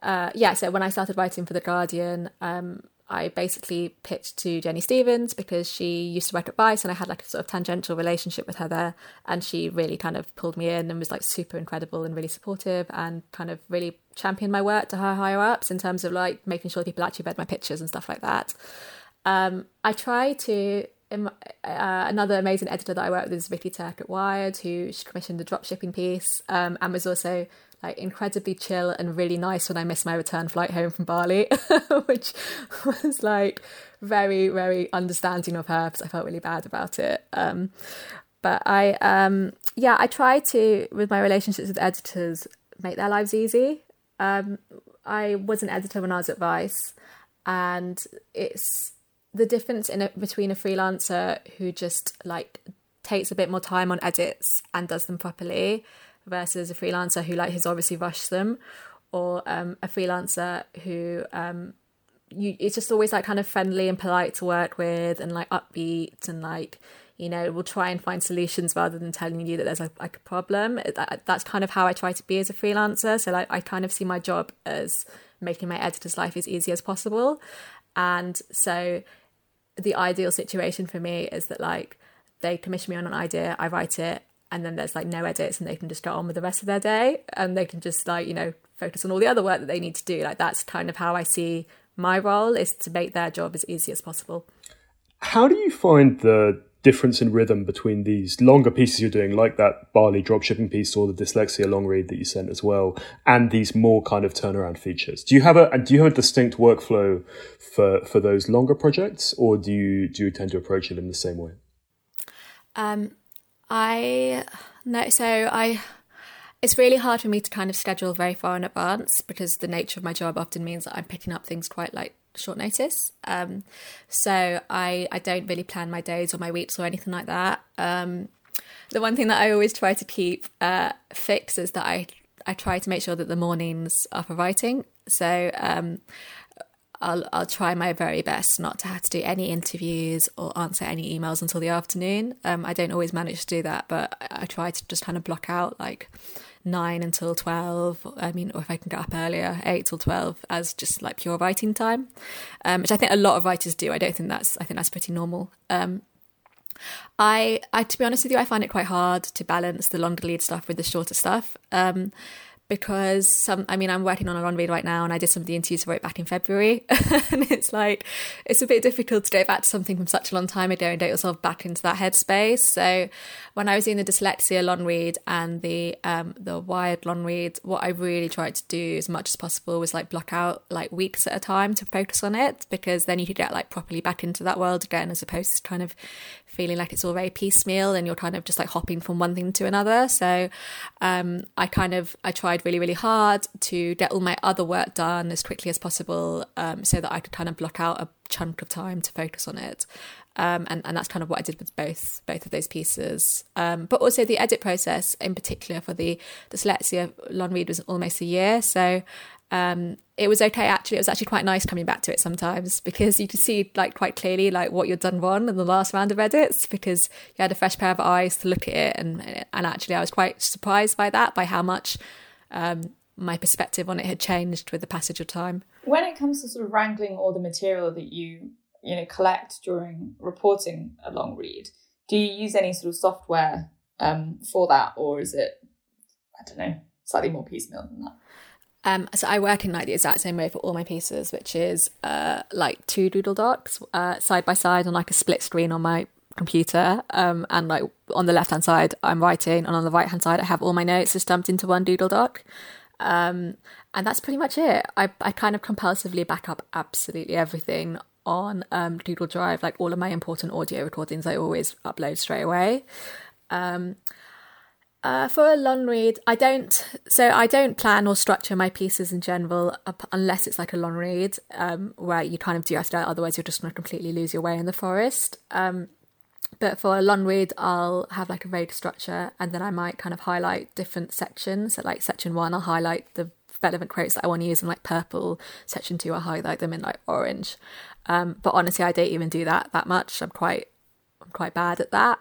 uh, yeah, so when I started writing for The Guardian, um, I basically pitched to Jenny Stevens because she used to work at Vice and I had like a sort of tangential relationship with her there. And she really kind of pulled me in and was like super incredible and really supportive and kind of really championed my work to her higher ups in terms of like making sure people actually read my pictures and stuff like that. Um, I try to. Uh, another amazing editor that I work with is Vicky Turk at Wired, who she commissioned the drop shipping piece um, and was also like incredibly chill and really nice when I missed my return flight home from Bali, which was like very very understanding of her because I felt really bad about it. Um, but I um, yeah I try to with my relationships with editors make their lives easy. Um, I was an editor when I was at Vice, and it's the difference in a, between a freelancer who just like takes a bit more time on edits and does them properly versus a freelancer who like has obviously rushed them or um, a freelancer who um, you it's just always like kind of friendly and polite to work with and like upbeat and like you know will try and find solutions rather than telling you that there's like, like a problem. That, that's kind of how i try to be as a freelancer. So like i kind of see my job as making my editor's life as easy as possible. And so the ideal situation for me is that like they commission me on an idea i write it and then there's like no edits and they can just get on with the rest of their day and they can just like you know focus on all the other work that they need to do. Like that's kind of how i see my role is to make their job as easy as possible.
How do you find the difference in rhythm between these longer pieces you're doing, like that Bali dropshipping piece or the dyslexia long read that you sent as well, and these more kind of turnaround features? Do you have a do you have a distinct workflow for for those longer projects, or do you do you tend to approach it in the same way?
Um, I no, so I. It's really hard for me to kind of schedule very far in advance because the nature of my job often means that I'm picking up things quite like short notice. Um, so I I don't really plan my days or my weeks or anything like that. Um, the one thing that I always try to keep uh, fixed is that I I try to make sure that the mornings are for writing. So um, I'll I'll try my very best not to have to do any interviews or answer any emails until the afternoon. Um, I don't always manage to do that, but I, I try to just kind of block out like nine until 12 i mean or if i can get up earlier 8 till 12 as just like pure writing time um, which i think a lot of writers do. I don't think that's i think that's pretty normal. Um, I, I to be honest with you i find it quite hard to balance the longer lead stuff with the shorter stuff. Um, because some I mean I'm working on a long read right now and I did some of the interviews for it back in February and it's like it's a bit difficult to go back to something from such a long time ago and get yourself back into that headspace. So when I was in the dyslexia long read and the um the wired long read, what I really tried to do as much as possible was like block out like weeks at a time to focus on it because then you could get like properly back into that world again as opposed to kind of feeling like it's all very piecemeal and you're kind of just like hopping from one thing to another. So um, I kind of I tried really really hard to get all my other work done as quickly as possible um, so that I could kind of block out a chunk of time to focus on it. Um, and, and that's kind of what I did with both both of those pieces. Um, but also the edit process in particular for the dyslexia long read was almost a year. So um, it was okay actually. It was actually quite nice coming back to it sometimes because you could see like quite clearly like what you'd done wrong in the last round of edits because you had a fresh pair of eyes to look at it and and actually I was quite surprised by that by how much um, my perspective on it had changed with the passage of time.
When it comes to sort of wrangling all the material that you you know collect during reporting a long read, do you use any sort of software um, for that, or is it I don't know slightly more piecemeal than that?
Um, so I work in like the exact same way for all my pieces, which is uh, like two Google Docs uh, side by side on like a split screen on my computer. Um, and like on the left hand side, I'm writing, and on the right hand side, I have all my notes just dumped into one Google Doc. Um, and that's pretty much it. I, I kind of compulsively back up absolutely everything on um, Google Drive, like all of my important audio recordings, I always upload straight away. Um, uh, for a long read, I don't. So I don't plan or structure my pieces in general, unless it's like a long read, um, where you kind of do have to. Otherwise, you're just going to completely lose your way in the forest. Um, but for a long read, I'll have like a vague structure, and then I might kind of highlight different sections. So, like section one, I'll highlight the relevant quotes that I want to use in like purple. Section two, I'll highlight them in like orange. Um, but honestly, I don't even do that that much. I'm quite, I'm quite bad at that.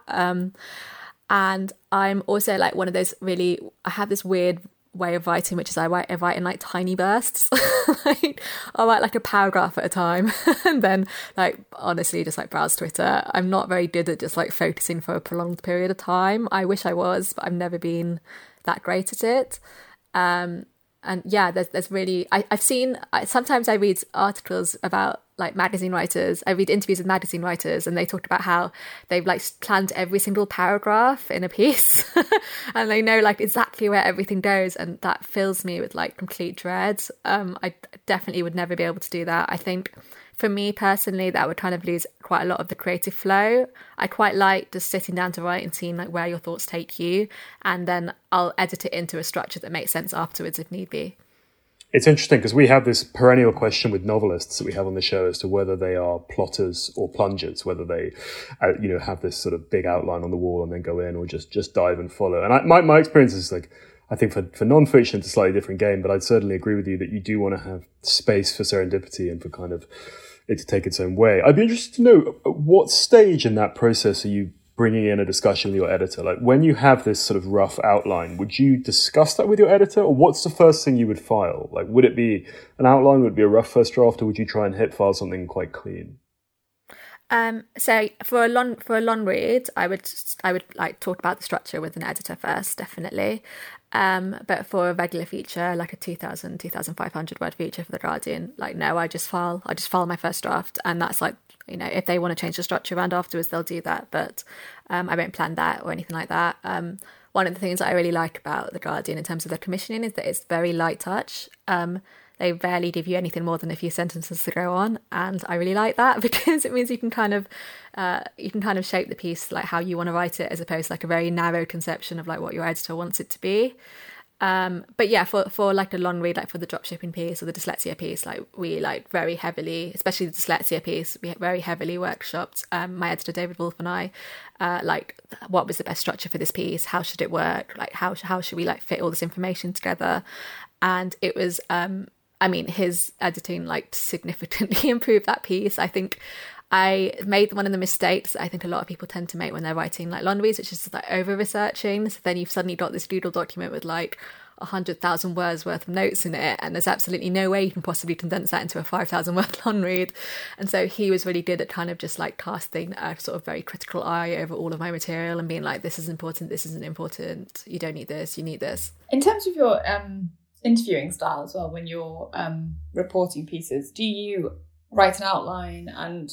And I'm also like one of those really I have this weird way of writing which is I write I write in like tiny bursts. Like I'll write like a paragraph at a time and then like honestly just like browse Twitter. I'm not very good at just like focusing for a prolonged period of time. I wish I was but I've never been that great at it. Um and yeah there's there's really I, I've seen I, sometimes I read articles about like magazine writers. I read interviews with magazine writers, and they talked about how they've like planned every single paragraph in a piece, and they know like exactly where everything goes, and that fills me with like complete dread. Um, I definitely would never be able to do that. I think for me personally, that would kind of lose quite a lot of the creative flow. I quite like just sitting down to write and seeing like where your thoughts take you, and then I'll edit it into a structure that makes sense afterwards if need be.
It's interesting because we have this perennial question with novelists that we have on the show as to whether they are plotters or plungers, whether they, uh, you know, have this sort of big outline on the wall and then go in, or just just dive and follow. And I, my my experience is like, I think for for nonfiction it's a slightly different game, but I'd certainly agree with you that you do want to have space for serendipity and for kind of it to take its own way. I'd be interested to know at what stage in that process are you bringing in a discussion with your editor? Like when you have this sort of rough outline, would you discuss that with your editor, or what's the first thing you would file? Like, would it be an outline? Would it be a rough first draft, or would you try and hit file something quite clean?
Um, so for a long for a long read, I would I would like talk about the structure with an editor first, definitely. Um, but for a regular feature, like a 2000, 2500 word feature for the Guardian, like no, I just file I just file my first draft, and that's like you know, if they want to change the structure around afterwards, they'll do that. But um, I won't plan that or anything like that. Um, one of the things that I really like about The Guardian in terms of the commissioning is that it's very light touch. Um, they rarely give you anything more than a few sentences to go on, and I really like that because it means you can kind of uh, you can kind of shape the piece like how you want to write it, as opposed to like a very narrow conception of like what your editor wants it to be. Um, but yeah, for for like a long read, like for the dropshipping piece or the dyslexia piece, like we like very heavily, especially the dyslexia piece, we very heavily workshopped. Um, my editor David Wolf and I, uh, like what was the best structure for this piece? How should it work? Like how how should we like fit all this information together? And it was, um, I mean, his editing like significantly improved that piece. I think I made one of the mistakes I think a lot of people tend to make when they're writing like long reads, which is like over researching. So then you've suddenly got this Google document with like a hundred thousand words worth of notes in it, and there's absolutely no way you can possibly condense that into a five thousand word long read. And so he was really good at kind of just like casting a sort of very critical eye over all of my material and being like, "This is important. This isn't important. You don't need this. You need this."
In terms of your um, interviewing style as well, when you're um, reporting pieces, do you write an outline and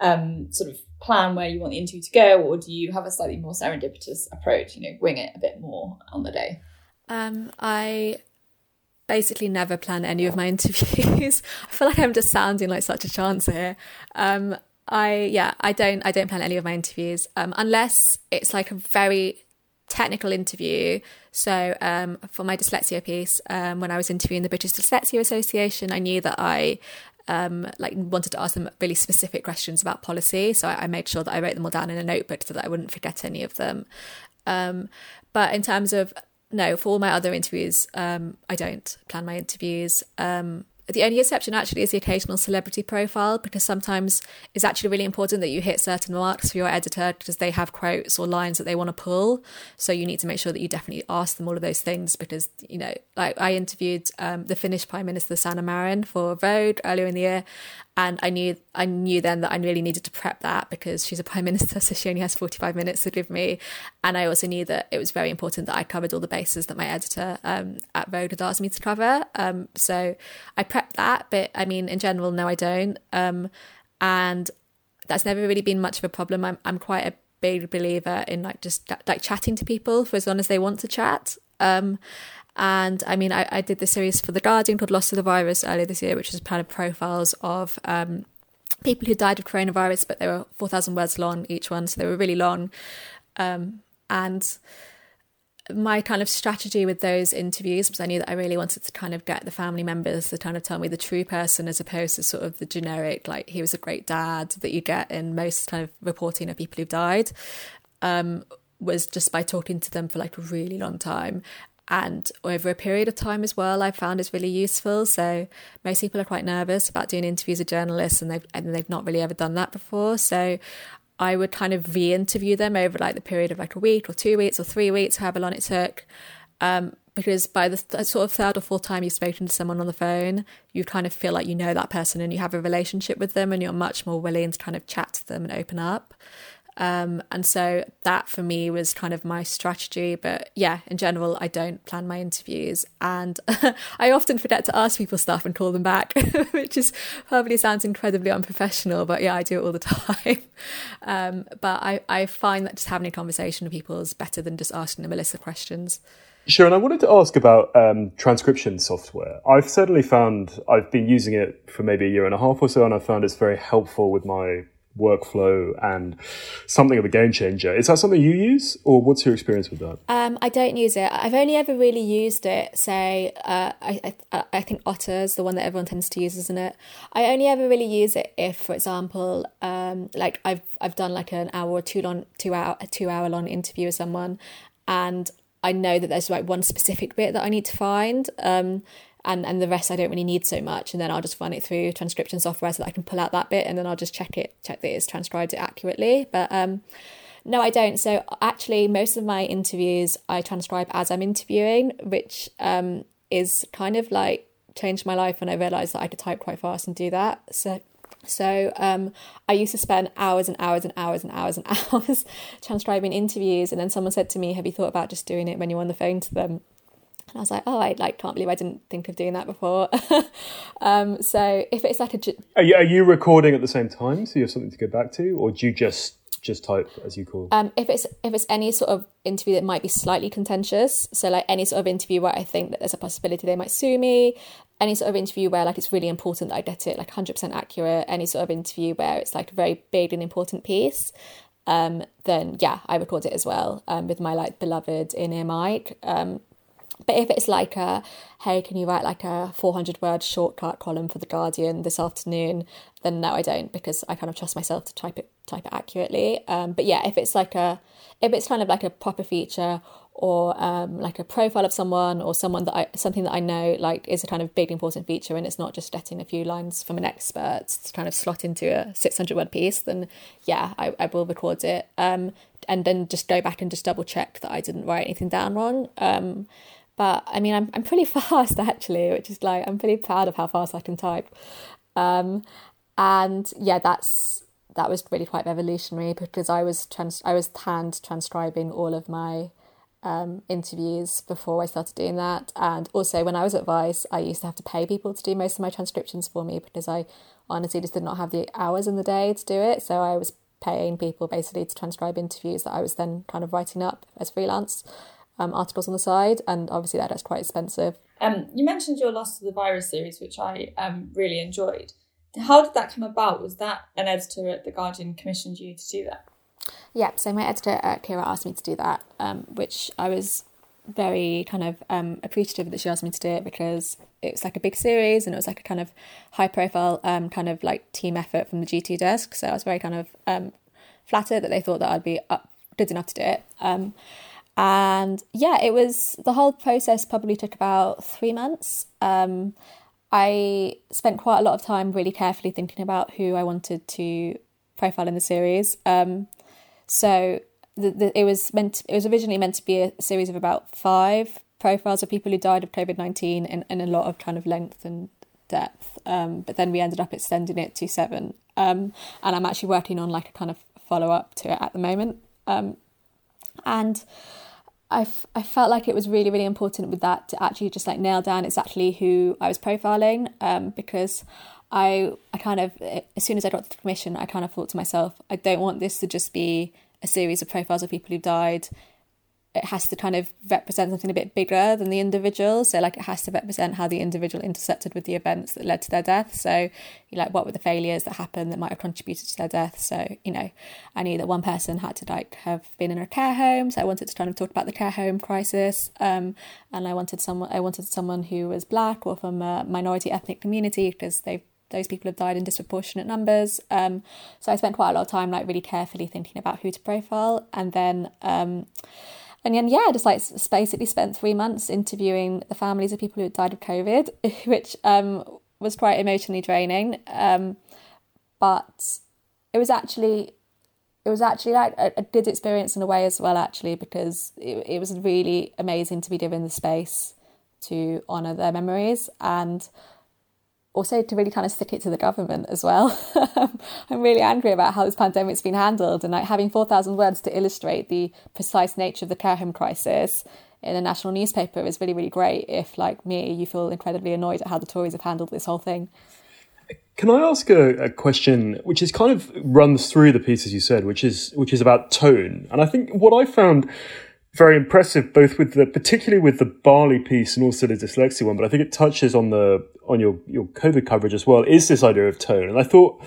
um, sort of plan where you want the interview to go, or do you have a slightly more serendipitous approach? You know, wing it a bit more on the day.
Um, I basically never plan any of my interviews. I feel like I'm just sounding like such a chance here. Um, I yeah, I don't I don't plan any of my interviews um, unless it's like a very technical interview. So um, for my dyslexia piece, um, when I was interviewing the British Dyslexia Association, I knew that I um, like wanted to ask them really specific questions about policy. So I, I, made sure that I wrote them all down in a notebook so that I wouldn't forget any of them. Um, but in terms of no, for all my other interviews, um, I don't plan my interviews. Um, the only exception actually is the occasional celebrity profile because sometimes it's actually really important that you hit certain marks for your editor because they have quotes or lines that they want to pull. So you need to make sure that you definitely ask them all of those things because, you know, like I interviewed um, the Finnish Prime Minister Sanna Marin for Vogue earlier in the year and I knew I knew then that I really needed to prep that because she's a prime minister, so she only has forty five minutes to give me, and I also knew that it was very important that I covered all the bases that my editor um, at Vogue had asked me to cover. Um, so I prepped that, but I mean, in general, no, I don't, um, and that's never really been much of a problem. I'm I'm quite a big believer in like just like chatting to people for as long as they want to chat. Um, and I mean, I, I did the series for The Guardian called Lost to the Virus earlier this year, which was kind of profiles of um, people who died of coronavirus, but they were 4,000 words long each one, so they were really long. Um, and my kind of strategy with those interviews was I knew that I really wanted to kind of get the family members to kind of tell me the true person as opposed to sort of the generic, like he was a great dad that you get in most kind of reporting of people who've died. Um, was just by talking to them for like a really long time and over a period of time as well I've found it's really useful. So most people are quite nervous about doing interviews with journalists and they've and they've not really ever done that before. So i would kind of re-interview them over like the period of like a week or two weeks or three weeks however long it took. Um, because by the th- sort of third or fourth time you've spoken to someone on the phone you kind of feel like you know that person and you have a relationship with them and you're much more willing to kind of chat to them and open up um, and so that for me was kind of my strategy. But yeah, in general, I don't plan my interviews. And I often forget to ask people stuff and call them back, which is probably sounds incredibly unprofessional. But yeah, I do it all the time. Um, but I, I find that just having a conversation with people is better than just asking them a list of questions.
Sure, and I wanted to ask about um, transcription software. I've certainly found I've been using it for maybe a year and a half or so, and I've found it's very helpful with my workflow and something of a game changer. Is that something you use, or what's your experience with that?
Um, I don't use it. I've only ever really used it. Say, uh, I, I I think Otter is the one that everyone tends to use, isn't it? I only ever really use it if, for example, um, like I've I've done like an hour or two long two hour a two hour long interview with someone, and I know that there's like one specific bit that I need to find. Um, and and the rest I don't really need so much. And then I'll just run it through transcription software so that I can pull out that bit, and then I'll just check it, check that it's transcribed it accurately. But um, no, I don't. So actually, most of my interviews I transcribe as I'm interviewing, which um, is kind of like changed my life when I realised that I could type quite fast and do that. So so um, I used to spend hours and hours and hours and hours and hours transcribing interviews, and then someone said to me, "Have you thought about just doing it when you're on the phone to them?" And I was like, oh, I like can't believe I didn't think of doing that before. um, so if it's like a,
are you, are you recording at the same time, so you have something to go back to, or do you just just type as you call?
Um, if it's if it's any sort of interview that might be slightly contentious, so like any sort of interview where I think that there's a possibility they might sue me, any sort of interview where like it's really important that I get it like hundred percent accurate, any sort of interview where it's like a very big and important piece, um, then yeah, I record it as well um, with my like beloved in ear mic. Um, but if it's like a, hey, can you write like a 400 word shortcut column for the Guardian this afternoon? Then no, I don't because I kind of trust myself to type it type it accurately. Um, but yeah, if it's like a, if it's kind of like a proper feature or um, like a profile of someone or someone that I something that I know like is a kind of big important feature and it's not just getting a few lines from an expert to kind of slot into a 600 word piece, then yeah, I, I will record it. Um, and then just go back and just double check that I didn't write anything down wrong. Um, but I mean, I'm I'm pretty fast actually, which is like I'm pretty proud of how fast I can type. Um, and yeah, that's that was really quite revolutionary because I was trans I was hand transcribing all of my um, interviews before I started doing that, and also when I was at Vice, I used to have to pay people to do most of my transcriptions for me because I honestly just did not have the hours in the day to do it. So I was paying people basically to transcribe interviews that I was then kind of writing up as freelance um, articles on the side, and obviously that is quite expensive.
Um, you mentioned your Lost to the Virus series, which I um, really enjoyed. How did that come about? Was that an editor at The Guardian commissioned you to do that?
Yeah, so my editor at Kira asked me to do that, um, which I was very kind of um, appreciative that she asked me to do it because it was like a big series and it was like a kind of high profile um, kind of like team effort from the G2 desk. So I was very kind of um, flattered that they thought that I'd be up, good enough to do it. Um, and yeah, it was the whole process probably took about three months. Um, I spent quite a lot of time really carefully thinking about who I wanted to profile in the series. Um, so the, the, it was meant to, it was originally meant to be a series of about five profiles of people who died of COVID nineteen in, in a lot of kind of length and depth. Um, but then we ended up extending it to seven. Um, and I'm actually working on like a kind of follow up to it at the moment. Um, and I, f- I felt like it was really really important with that to actually just like nail down exactly who I was profiling um, because I I kind of as soon as I got the commission I kind of thought to myself I don't want this to just be a series of profiles of people who died it has to kind of represent something a bit bigger than the individual. So like it has to represent how the individual intersected with the events that led to their death. So you like what were the failures that happened that might have contributed to their death. So, you know, I knew that one person had to like have been in a care home. So I wanted to kind of talk about the care home crisis. Um, and I wanted someone I wanted someone who was black or from a minority ethnic community because they those people have died in disproportionate numbers. Um, so I spent quite a lot of time like really carefully thinking about who to profile and then um and then yeah, just like basically spent three months interviewing the families of people who had died of COVID, which um, was quite emotionally draining. Um, but it was actually it was actually like a, a, good experience in a way as well, actually, because it, it was really amazing to be given the space to honour their memories and also to really kind of stick it to the government as well. I'm really angry about how this pandemic's been handled and like having 4,000 words to illustrate the precise nature of the care home crisis in a national newspaper is really, really great if, like me, you feel incredibly annoyed at how the Tories have handled this whole thing.
Can I ask a, a, question which is kind of runs through the pieces you said, which is which is about tone? And I think what I found very impressive, both with the particularly with the Bali piece and also the dyslexia one. But I think it touches on the on your your COVID coverage as well. Is this idea of tone? And I thought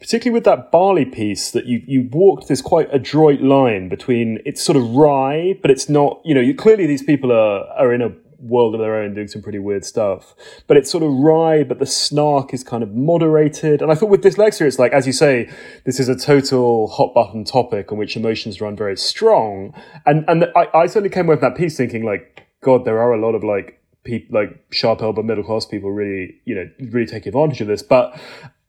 particularly with that Bali piece that you you walked this quite adroit line between it's sort of wry, but it's not. You know, you, clearly these people are are in a world of their own doing some pretty weird stuff. But it's sort of wry, but the snark is kind of moderated. And I thought with dyslexia, it's like, as you say, this is a total hot button topic on which emotions run very strong. And and I, I certainly came away from that piece thinking like, God, there are a lot of like people like sharp elbow middle class people really, you know, really take advantage of this. But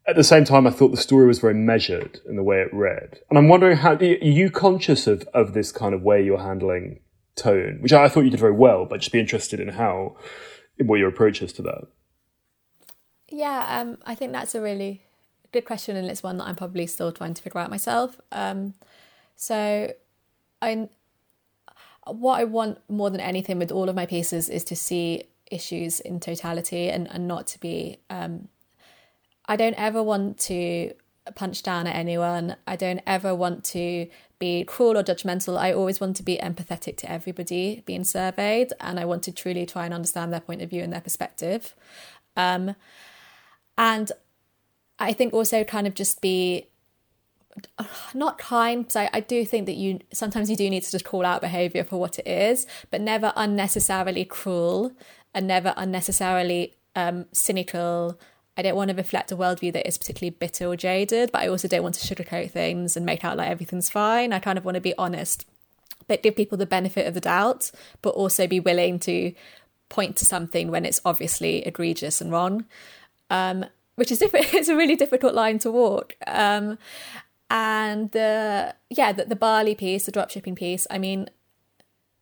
at the same time, I thought the story was very measured in the way it read. And I'm wondering how are you conscious of, of this kind of way you're handling tone, which I thought you did very well, but just be interested in how, what your approach is to that.
Yeah, um, I think that's a really good question, and it's one that I'm probably still trying to figure out myself. Um, so, I, what I want more than anything with all of my pieces is to see issues in totality and, and not to be. Um, I don't ever want to punch down at anyone. I don't ever want to be cruel or judgmental. I always want to be empathetic to everybody being surveyed, and I want to truly try and understand their point of view and their perspective. Um, and I think also kind of just be not kind because I, I do think that you sometimes you do need to just call out behavior for what it is but never unnecessarily cruel and never unnecessarily um, cynical I don't want to reflect a worldview that is particularly bitter or jaded, but I also don't want to sugarcoat things and make out like everything's fine. I kind of want to be honest, but give people the benefit of the doubt, but also be willing to point to something when it's obviously egregious and wrong. Um, which is different. It's a really difficult line to walk. Um, and the yeah, the, the Bali piece, the dropshipping piece. I mean,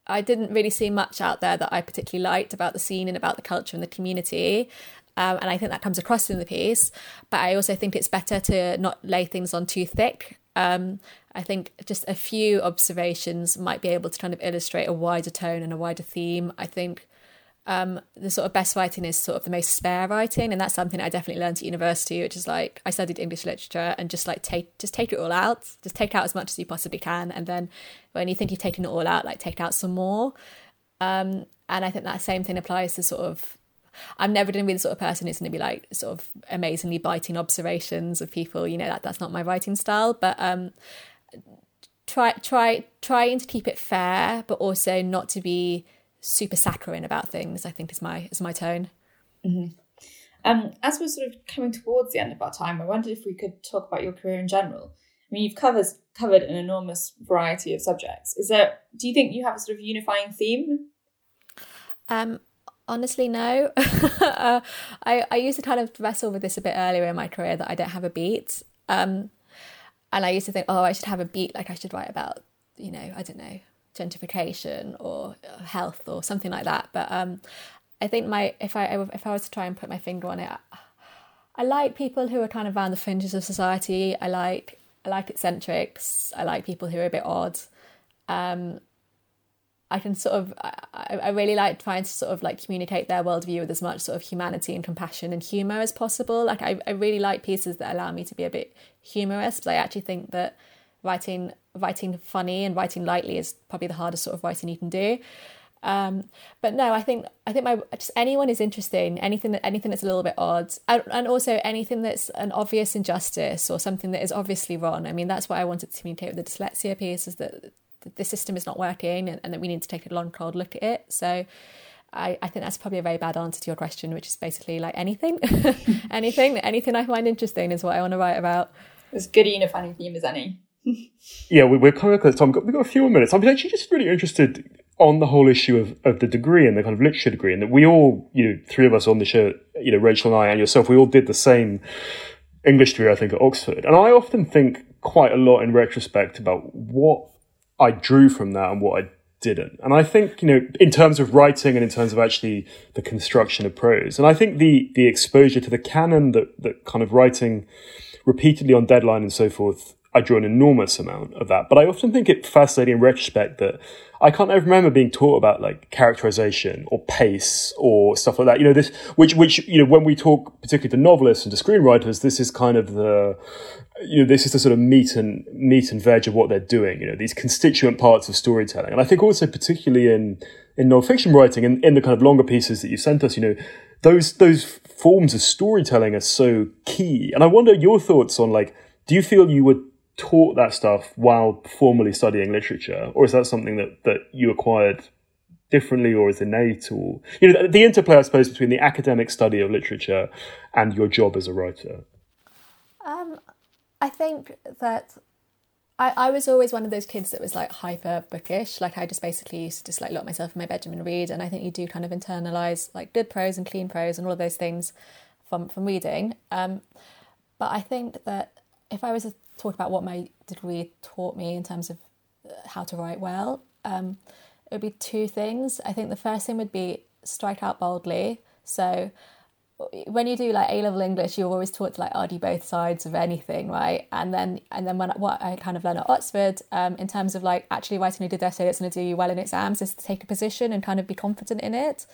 I didn't really see much out there that I particularly liked about the scene and about the culture and the community. Um, and I think that comes across in the piece. But I also think it's better to not lay things on too thick. Um, I think just a few observations might be able to kind of illustrate a wider tone and a wider theme. I think um, the sort of best writing is sort of the most spare writing, and that's something I definitely learned at university, which is like I studied English literature and just like take just take it all out, just take out as much as you possibly can, and then when you think you've taken it all out, like take out some more. Um, and I think that same thing applies to sort of I'm never going to be the sort of person who's going to be like sort of amazingly biting observations of people. You know that that's not my writing style. But um, try try trying to keep it fair, but also not to be super saccharine about things. I think is my is my tone.
Mm-hmm. Um, as we're sort of coming towards the end of our time, I wondered if we could talk about your career in general. I mean, you've covered covered an enormous variety of subjects. Is there? Do you think you have a sort of unifying theme?
Um, Honestly, no. uh, I, I used to kind of wrestle with this a bit earlier in my career that I don't have a beat. Um, and I used to think, oh, I should have a beat, like I should write about, you know, I don't know, gentrification or health or something like that. But um, I think my if I if I was to try and put my finger on it, I, I like people who are kind of around the fringes of society. I like I like eccentrics. I like people who are a bit odd. Um, I can sort of I, I really like trying to sort of like communicate their worldview with as much sort of humanity and compassion and humor as possible. Like I, I really like pieces that allow me to be a bit humorous, but I actually think that writing writing funny and writing lightly is probably the hardest sort of writing you can do. Um, but no, I think I think my just anyone is interesting. Anything that anything that's a little bit odd, and, and also anything that's an obvious injustice or something that is obviously wrong. I mean, that's what I wanted to communicate with the dyslexia piece is that the system is not working and, and that we need to take a long cold look at it. So I, I think that's probably a very bad answer to your question which is basically like anything. Anything anything i find interesting is what i want to write about.
As good a unifying theme as any.
Yeah we, are coming up to time. We've got a few more minutes. I'm actually just really interested on the whole issue of, of the degree and the kind of literature degree and that we all you know three of us on the show you know rachel and i and yourself we all did the same english degree i think at oxford. And i often think quite a lot in retrospect about what I drew from that and what I didn't. And I think, you know, in terms of writing and in terms of actually the construction of prose, and I think the the exposure to the canon that that kind of writing repeatedly on deadline and so forth I drew an enormous amount of that. But I often think it fascinating in retrospect that I can't ever remember being taught about like characterization or pace or stuff like that. You know, this, which, which, you know, when we talk particularly to novelists and to screenwriters, this is kind of the, you know, this is the sort of meat and meat and veg of what they're doing, you know, these constituent parts of storytelling. And I think also particularly in, in nonfiction writing and in the kind of longer pieces that you sent us, you know, those, those forms of storytelling are so key. And I wonder your thoughts on like, Do you feel you were taught that stuff while formally studying literature, or is that something that, that you acquired differently or is innate or you know the interplay i suppose between the academic study of literature and your job as a writer
um, i think that I, I was always one of those kids that was like hyper bookish. Like I just basically used to just like lock myself in my bedroom and read. And I think you do kind of internalize like good prose and clean prose and all of those things from from reading. Um, but I think that if I was to talk about what my degree taught me in terms of uh, how to write well, um, it would be two things. I think the first thing would be strike out boldly. So when you do like A level English, you're always taught to like argue both sides of anything, right? And then and then when what I kind of learned at Oxford, um, in terms of like actually writing a good essay that's going to do you well in exams, is to take a position and kind of be confident in it.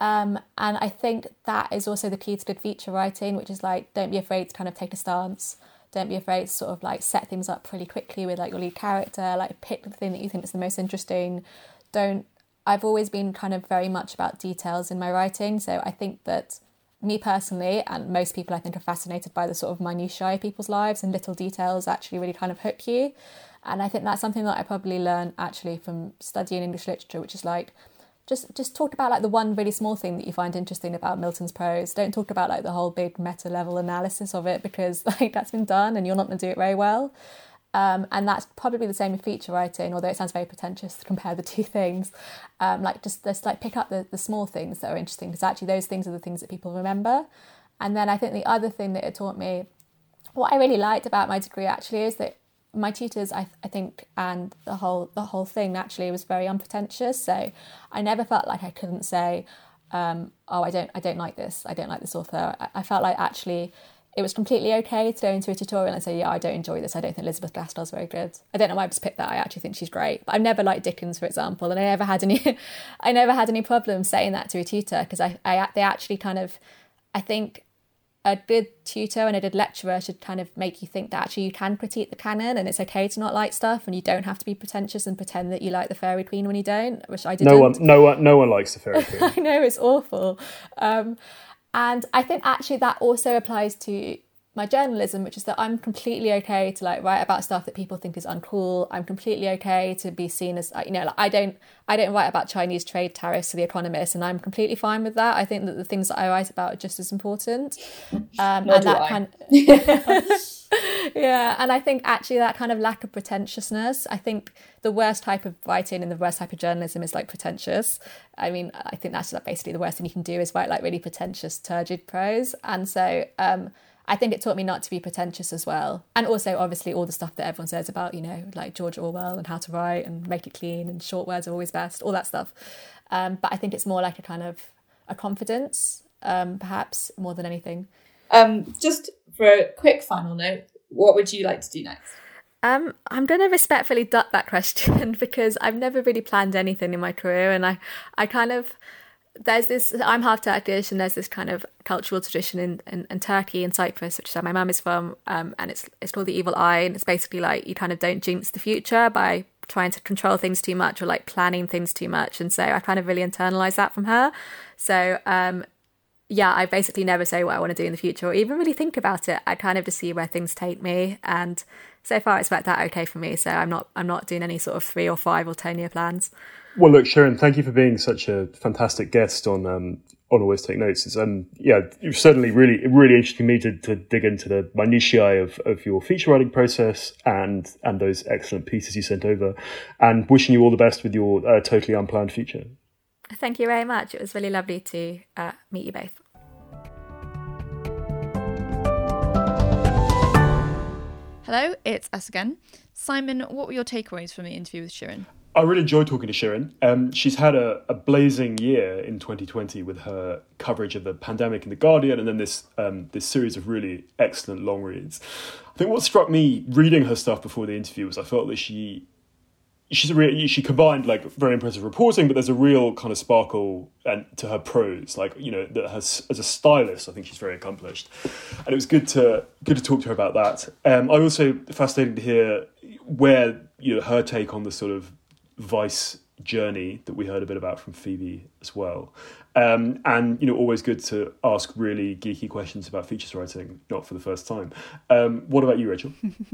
Um, and I think that is also the key to good feature writing, which is like don't be afraid to kind of take a stance. Don't be afraid to sort of like set things up pretty quickly with like your lead character. Like pick the thing that you think is the most interesting. Don't. I've always been kind of very much about details in my writing, so I think that me personally, and most people I think are fascinated by the sort of minutiae of people's lives and little details actually really kind of hook you. And I think that's something that I probably learned actually from studying English literature, which is like just just talk about like the one really small thing that you find interesting about Milton's prose. Don't talk about like the whole big meta level analysis of it because like that's been done and you're not going to do it very well. Um, and that's probably the same with feature writing, although it sounds very pretentious to compare the two things. Um, like just just like pick up the, the small things that are interesting because actually those things are the things that people remember. And then I think the other thing that it taught me, what I really liked about my degree actually is that my tutors, I, I think, and the whole the whole thing actually was very unpretentious. So I never felt like I couldn't say, um, oh, I don't I don't like this. I don't like this author. I, I felt like actually it was completely okay to go into a tutorial and say, yeah, I don't enjoy this. I don't think Elizabeth Gaskell's very good. I don't know why I just picked that. I actually think she's great. But I've never liked Dickens, for example, and I never had any, I never had any problems saying that to a tutor because I, I, they actually kind of, I think a good tutor and a good lecturer should kind of make you think that actually you can critique the canon and it's okay to not like stuff and you don't have to be pretentious and pretend that you like the Faerie Queene when you don't which i didn't
no one no one no one likes the fairy queen
i know it's awful um, and I think actually that also applies to my journalism, which is that I'm completely okay to like write about stuff that people think is uncool. I'm completely okay to be seen as you know, like I don't I don't write about Chinese trade tariffs to the Economist, and I'm completely fine with that. I think that the things that I write about are just as important.
Um, and that I. kind
yeah, and I think actually that kind of lack of pretentiousness. I think the worst type of writing and the worst type of journalism is like pretentious. I mean, I think that's like basically the worst thing you can do is write like really pretentious, turgid prose. And so um, I think it taught me not to be pretentious as well. And also, obviously, all the stuff that everyone says about, you know, like George Orwell and how to write and make it clean and short words are always best, all that stuff. Um, but I think it's more like a kind of a confidence, um, perhaps more than anything.
Um, just for a quick final note, what would you like to do next?
Um, I'm going to respectfully duck that question because I've never really planned anything in my career, and I, I kind of there's this I'm half Turkish and there's this kind of cultural tradition in, in, in Turkey and Cyprus, which is where my mum is from, um, and it's it's called the evil eye, and it's basically like you kind of don't jinx the future by trying to control things too much or like planning things too much, and so I kind of really internalized that from her. So um, yeah, I basically never say what I want to do in the future or even really think about it. I kind of just see where things take me, and so far it's worked out okay for me. So I'm not I'm not doing any sort of three or five or ten year plans.
Well, look, Sharon, thank you for being such a fantastic guest on um, on Always Take Notes. It's, um, yeah, you've certainly really, really interesting me to, to dig into the minutiae of, of your feature writing process and and those excellent pieces you sent over. And wishing you all the best with your uh, totally unplanned future.
Thank you very much. It was really lovely to uh, meet you both.
Hello, it's us again. Simon, what were your takeaways from the interview with Shirin?
I really enjoyed talking to Shirin. Um, she's had a, a, blazing year in 2020 with her coverage of the pandemic in the Guardian, and then this um, this series of really excellent long reads. I think what struck me reading her stuff before the interview was I felt that she she's a she combined like very impressive reporting, but there's a real kind of sparkle and to her prose, like you know, that has as a stylist, I think she's very accomplished, and it was good to good to talk to her about that. Um, I also fascinated to hear where you know her take on the sort of vice journey that we heard a bit about from Phoebe as well. Um, and you know, always good to ask really geeky questions about features writing, not for the first time. Um, what about you, Rachel?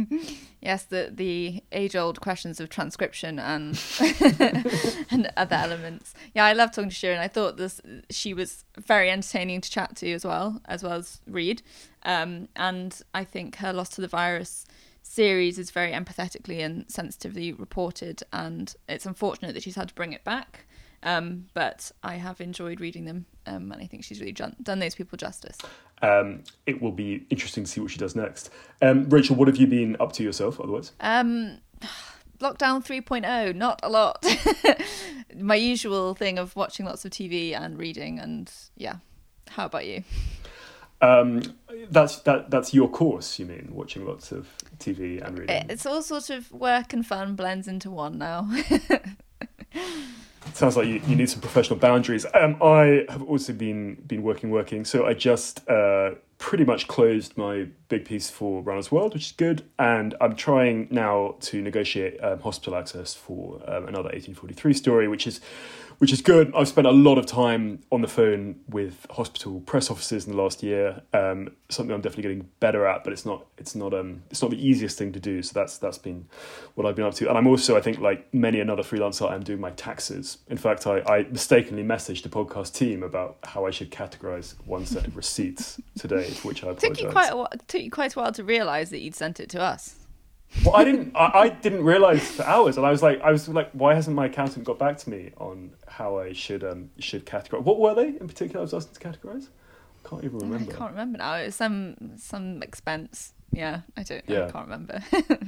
yes, the the age old questions of transcription and and other elements. Yeah, I love talking to Shirin. I thought this she was very entertaining to chat to as well, as well as read. Um, and I think her Lost to the Virus series is very empathetically and sensitively reported, and it's unfortunate that she's had to bring it back. Um, but I have enjoyed reading them, um, and I think she's really done, done those people justice.
Um, it will be interesting to see what she does next. Um, Rachel, what have you been up to yourself otherwise?
Um, lockdown 3.0, not a lot. My usual thing of watching lots of TV and reading, and yeah. How about you?
Um, that's that. That's your course. You mean watching lots of TV and reading?
It's all sort of work and fun blends into one now.
Sounds like you, you need some professional boundaries. Um, I have also been been working, working. So I just uh, pretty much closed my big piece for Runner's World, which is good, and I'm trying now to negotiate um, hospital access for um, another 1843 story, which is which is good. I've spent a lot of time on the phone with hospital press officers in the last year. Um, something I'm definitely getting better at, but it's not it's not um it's not the easiest thing to do. So that's that's been what I've been up to. And I'm also I think like many another freelancer, I'm doing my taxes. In fact, I, I mistakenly messaged the podcast team about how I should categorize one set of receipts today, which I apologize.
Took you quite a while, took you quite a while to realize that you'd sent it to us.
Well, I didn't. I, I, didn't realize for hours, and I was like, I was like, why hasn't my accountant got back to me on how I should um should categorize? What were they in particular? I was asking to categorize. I can't even remember.
I can't remember now. It was some some expense. Yeah, I don't. Yeah. I can't remember.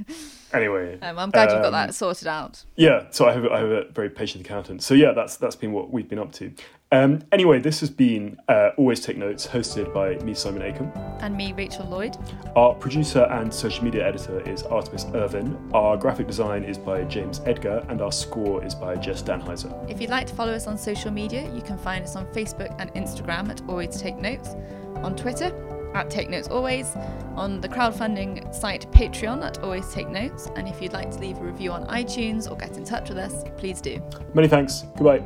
anyway,
um, I'm glad um, you got that sorted out.
Yeah, so I have I have a very patient accountant. So yeah, that's that's been what we've been up to. Um, anyway, this has been uh, Always Take Notes, hosted by me, Simon Akam.
And me, Rachel Lloyd.
Our producer and social media editor is Artemis Irvin. Our graphic design is by James Edgar, and our score is by Jess Danheiser.
If you'd like to follow us on social media, you can find us on Facebook and Instagram at Always Take Notes, on Twitter at Take Notes Always, on the crowdfunding site Patreon at Always Take Notes, and if you'd like to leave a review on iTunes or get in touch with us, please do.
Many thanks. Goodbye.